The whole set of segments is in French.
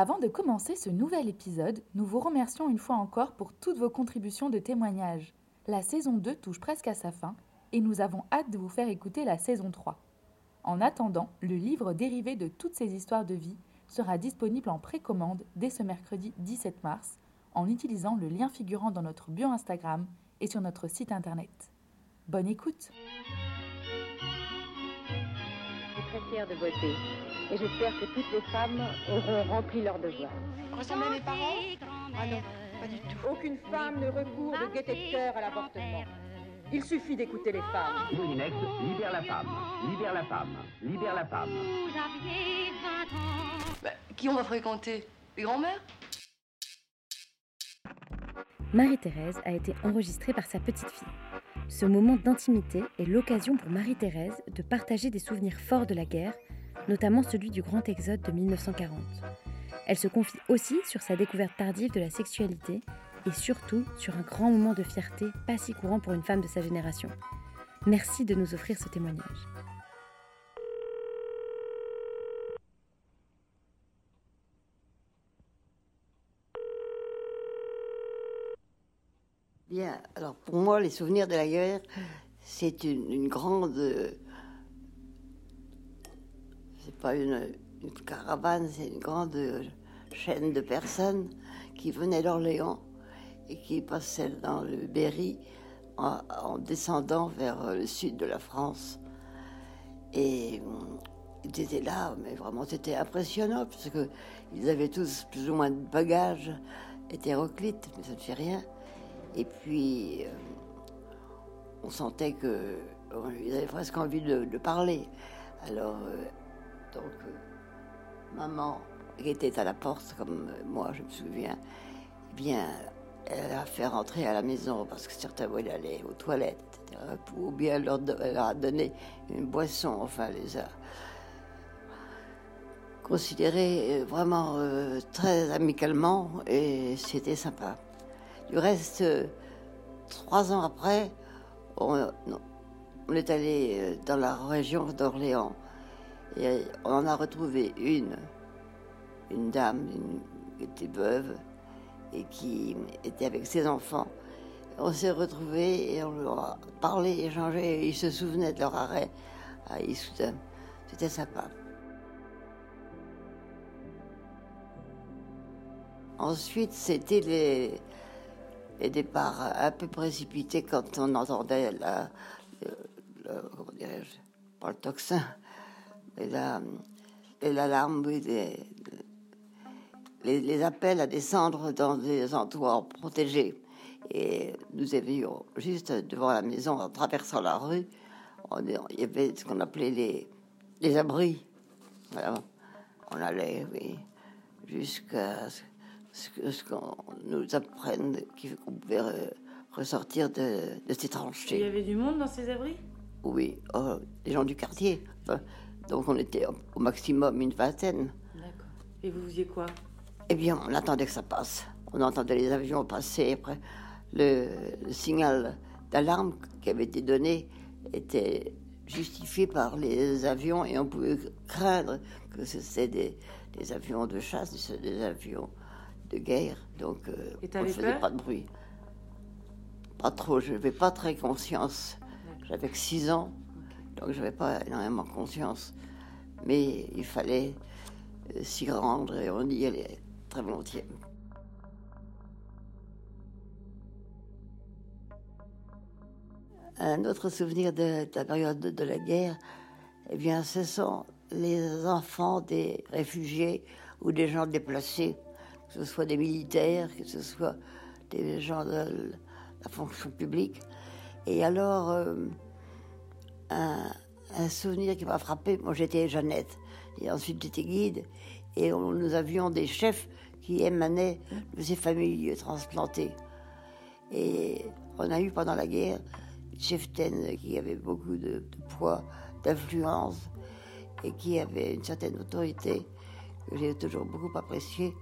Avant de commencer ce nouvel épisode, nous vous remercions une fois encore pour toutes vos contributions de témoignages. La saison 2 touche presque à sa fin et nous avons hâte de vous faire écouter la saison 3. En attendant, le livre dérivé de toutes ces histoires de vie sera disponible en précommande dès ce mercredi 17 mars en utilisant le lien figurant dans notre bio Instagram et sur notre site internet. Bonne écoute très fière de voter et j'espère que toutes les femmes auront rempli leur devoir. Ressemblez mes parents? Ah non, pas du tout. Aucune femme ne recourt de gaieté de cœur à l'avortement. Il suffit d'écouter les femmes. Moulinex, libère la femme, libère la femme, libère la femme. Bah, qui on va fréquenter? Les grands-mères? Marie-Thérèse a été enregistrée par sa petite fille. Ce moment d'intimité est l'occasion pour Marie-Thérèse de partager des souvenirs forts de la guerre, notamment celui du Grand Exode de 1940. Elle se confie aussi sur sa découverte tardive de la sexualité et surtout sur un grand moment de fierté pas si courant pour une femme de sa génération. Merci de nous offrir ce témoignage. Bien, alors pour moi, les souvenirs de la guerre, c'est une, grande. C'est pas une, caravane, c'est une grande chaîne de personnes qui venaient d'Orléans et qui passaient dans le Berry en, en descendant vers le sud de la France. Et hum, ils étaient là, mais vraiment c'était impressionnant parce que ils avaient tous plus ou moins de bagages hétéroclites, mais ça ne fait rien. Et puis, euh, on sentait que ils avaient presque envie de, parler. Alors, euh, donc, euh, maman, qui était à la porte, comme moi, je me souviens, eh bien, elle a fait rentrer à la maison parce que certains voulaient aller aux toilettes, etc. Ou bien elle leur, a donné une boisson, enfin, les a considérés vraiment très amicalement et c'était sympa. Du reste, euh, trois ans après, on, est allé euh, dans la région d'Orléans et euh, on en a retrouvé une, une dame une- qui était veuve et qui était avec ses enfants. On s'est retrouvés et on leur a parlé, échangé, ils se souvenaient de leur arrêt à Issoudun. C'était sympa. Ensuite, c'était les, les départs un peu précipités quand on entendait la, le, le- comment dirais-je, pas le tocsin, mais la, et l'alarme, oui, les, appels à descendre dans des endroits protégés. Et nous avions juste devant la maison, en traversant la rue, il y avait ce qu'on appelait les, les abris. Voilà. On allait, oui, jusqu'à ce, qu'on nous apprenne qu'on pouvait re- ressortir de, de ces Il y tranchées. avait du monde dans ces abris? Oui, oh, des gens du quartier. Enfin, donc on était au maximum une vingtaine. D'accord. Et vous faisiez quoi? Eh bien, on attendait que ça passe. On entendait les avions passer. Après, le, le signal d'alarme qui avait été donné était justifié par les avions et on pouvait craindre que c'était des, des avions de chasse, des avions de guerre. Donc, euh, on ne faisait pas de bruit. Pas trop. Je n'avais pas très conscience. J'avais que 6 ans, donc je n'avais pas énormément conscience. Mais il fallait euh, s'y rendre et on y allait très volontiers. Un autre souvenir de, de la période de, de la guerre, eh bien, ce sont les enfants des réfugiés ou des gens déplacés, que ce soit des militaires, que ce soit des gens de la fonction publique. Et alors, euh, un, souvenir qui m'a frappé, moi j'étais Jeannette, et ensuite j'étais guide, et nous avions des chefs qui émanaient de ces familles transplantées. Et on a eu pendant la guerre une cheftaine qui avait beaucoup de, de poids, d'influence, et qui avait une certaine autorité que j'ai toujours beaucoup appréciée.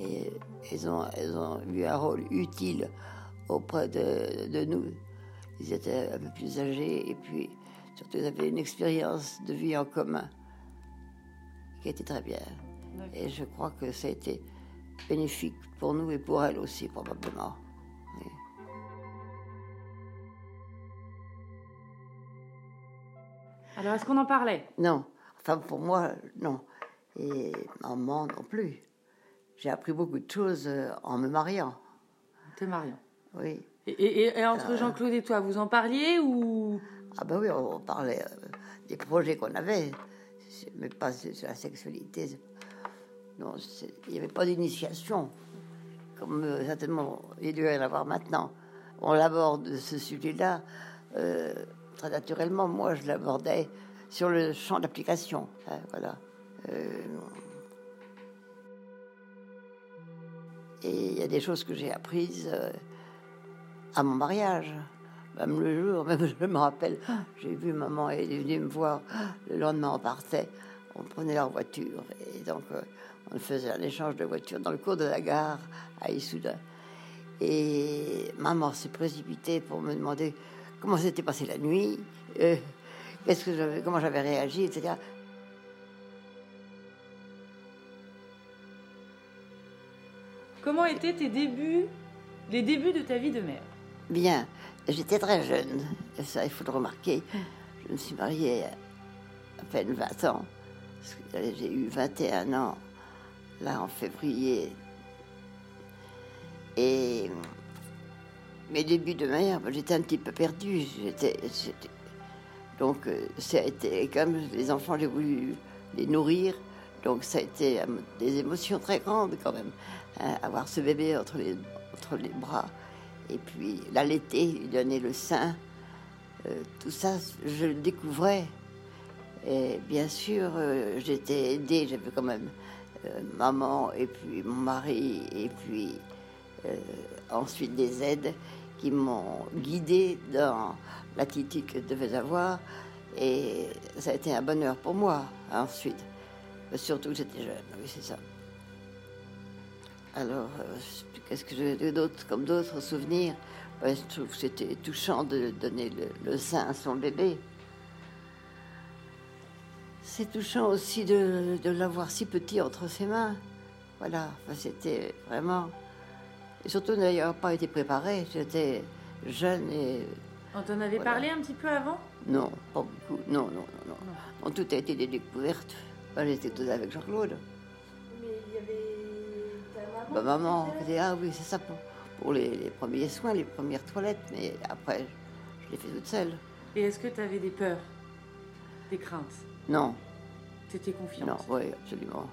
Et elles ont, elles ont eu un rôle utile auprès de, de nous. Ils étaient un peu plus âgés et puis surtout ils avaient une expérience de vie en commun qui était très bien. Et je crois que ça a été bénéfique pour nous et pour elle aussi, probablement. Oui. Alors, est-ce qu'on en parlait? Non. Enfin, pour moi, non. Et maman non plus. J'ai appris beaucoup de choses euh, en me mariant. Te mariant. Oui. Et, et- et entre Jean-Claude et toi, vous en parliez ou? Ah ben oui, on parlait euh, des projets qu'on avait, mais pas sur la sexualité. Non, il n'y avait pas d'initiation, comme euh, certainement il doit y en avoir maintenant. On l'aborde ce sujet-là euh, très naturellement. Moi, je l'abordais sur le champ d'application. hein, voilà. Et il y a des choses que j'ai apprises euh, à mon mariage. Même le jour, même je me rappelle, j'ai vu maman, elle est venue me voir. Le lendemain, on partait, on prenait leur voiture. Et donc, euh, on faisait un échange de voitures dans le cours de la gare à Issoudun. Et maman s'est précipitée pour me demander comment s'était passée la nuit, euh, qu'est-ce que comment j'avais réagi, etc. comment étaient tes débuts, les débuts de ta vie de mère? Bien, j'étais très jeune, ça il faut le remarquer. Je me suis mariée à peine 20 ans. J'ai eu 21 ans, là en février. Et mes débuts de mère, ben, j'étais un petit peu perdue. Donc euh, ça a été, comme les enfants, j'ai voulu les nourrir. Donc ça a été euh, des émotions très grandes quand même. hein, avoir ce bébé entre les, entre les bras et puis l'allaiter, lui donner le sein, euh, tout ça, je le découvrais. Et bien sûr, euh, j'étais aidée, j'avais quand même maman et puis mon mari et puis ensuite des aides qui m'ont guidée dans l'attitude que je devais avoir. Et ça a été un bonheur pour moi ensuite. Surtout que j'étais jeune, oui, c'est ça. Alors, euh, qu'est-ce que j'ai d'autre comme d'autres souvenirs? Ben, Je trouve que c'était touchant de donner le, le sein à son bébé. C'est touchant aussi de, de l'avoir si petit entre ses mains. Voilà, Enfin, c'était vraiment. Et surtout d'ailleurs pas été préparé. J'étais jeune et. On t'en avait Voilà. parlé un petit peu avant? Non, pas beaucoup. Non, non, non, non. Non, tout a été des découvertes. J'étais toute avec Jean-Claude. Mais il y avait ta Bah, maman disait, ah oui, c'est ça pour, pour les, les premiers soins, les premières toilettes, mais après, je l'ai fait toute seule. Et est-ce que tu avais des peurs Des craintes? Non, Tu étais confiante? Non, oui, absolument.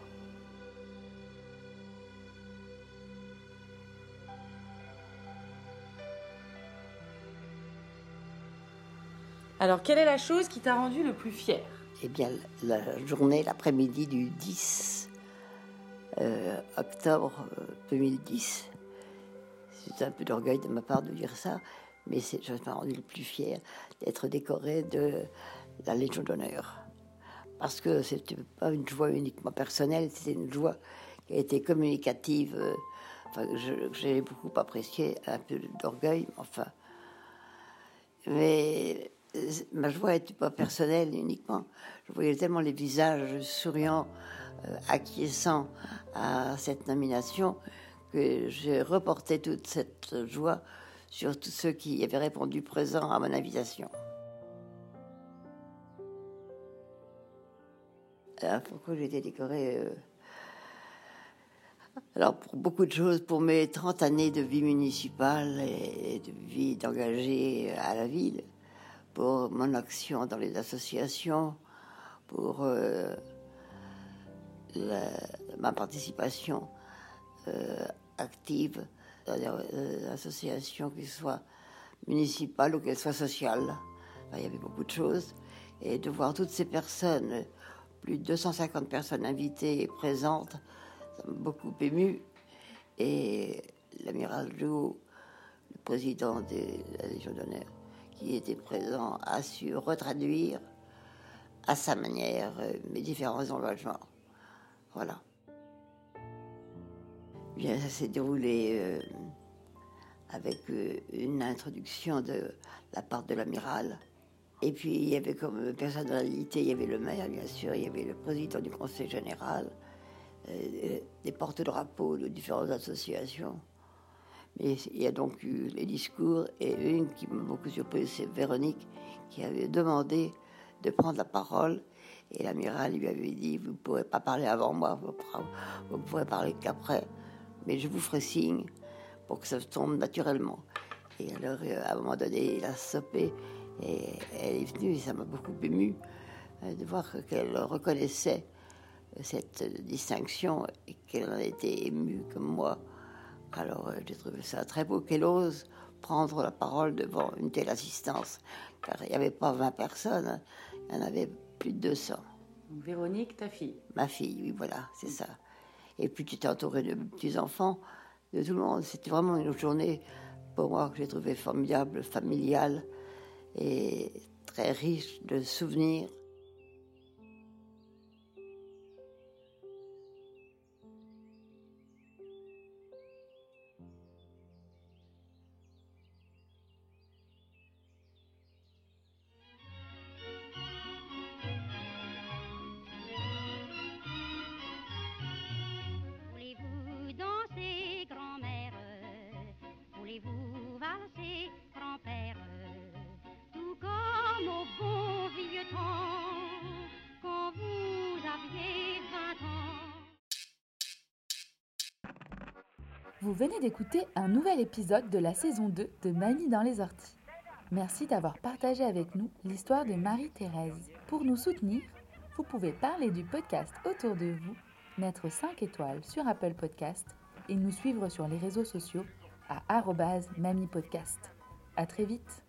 Alors, quelle est la chose qui t'a rendu le plus fier Eh bien, la journée, l'après-midi du 10 euh, octobre euh, 2010, c'est un peu d'orgueil de ma part de dire ça, mais je m'a rendu le plus fier d'être décoré de la Légion d'honneur. Parce que c'était pas une joie uniquement personnelle, c'était une joie qui a été communicative, euh, enfin, j'ai beaucoup apprécié, un peu d'orgueil, enfin. Mais euh, ma joie n'était pas personnelle uniquement. Je voyais tellement les visages souriants, euh, acquiescents à cette nomination, que j'ai reporté toute cette joie sur tous ceux qui avaient répondu présent à mon invitation. Pourquoi j'ai été décorée euh, Alors, pour beaucoup de choses, pour mes 30 années de vie municipale et de vie d'engagé à la ville, pour mon action dans les associations, pour euh, ma participation euh, active dans des euh, associations, qu'elles soient municipales ou qu'elles soient sociales. Il y avait beaucoup de choses. Et de voir toutes ces personnes, plus de 250 personnes invitées et présentes, ça m'a beaucoup ému. Et l'amiral Joux, le président de la Légion d'honneur, qui était présent, a su retraduire à sa manière euh, mes différents engagements. Voilà. Bien, ça s'est déroulé euh, avec euh, une introduction de la part de l'amiral. Et puis, il y avait comme personnalité, il y avait le maire, bien sûr, il y avait le président du conseil général, des porte-drapeaux de différentes associations. Il y a donc eu les discours et une qui m'a beaucoup surpris, c'est Véronique, qui avait demandé de prendre la parole. Et l'amiral lui avait dit, vous ne pourrez pas parler avant moi, vous ne pourrez parler qu'après, mais je vous ferai signe pour que ça tombe naturellement. Et alors, euh, à un moment donné, il a stoppé et elle est venue et ça m'a beaucoup ému euh, de voir qu'elle reconnaissait cette distinction et qu'elle en était émue comme moi. Alors euh, j'ai trouvé ça très beau qu'elle ose prendre la parole devant une telle assistance, car il n'y avait pas 20 personnes, il y en avait plus de 200. Véronique, ta fille Ma fille, oui, voilà, c'est ça. Et puis tu t'es entouré de petits-enfants, de tout le monde. C'était vraiment une journée, pour moi, que j'ai trouvé formidable, familiale et très riche de souvenirs. Vous venez d'écouter un nouvel épisode de la saison 2 de Mamie dans les orties. Merci d'avoir partagé avec nous l'histoire de Marie-Thérèse. Pour nous soutenir, vous pouvez parler du podcast autour de vous, mettre 5 étoiles sur Apple Podcast et nous suivre sur les réseaux sociaux à mamipodcast. À très vite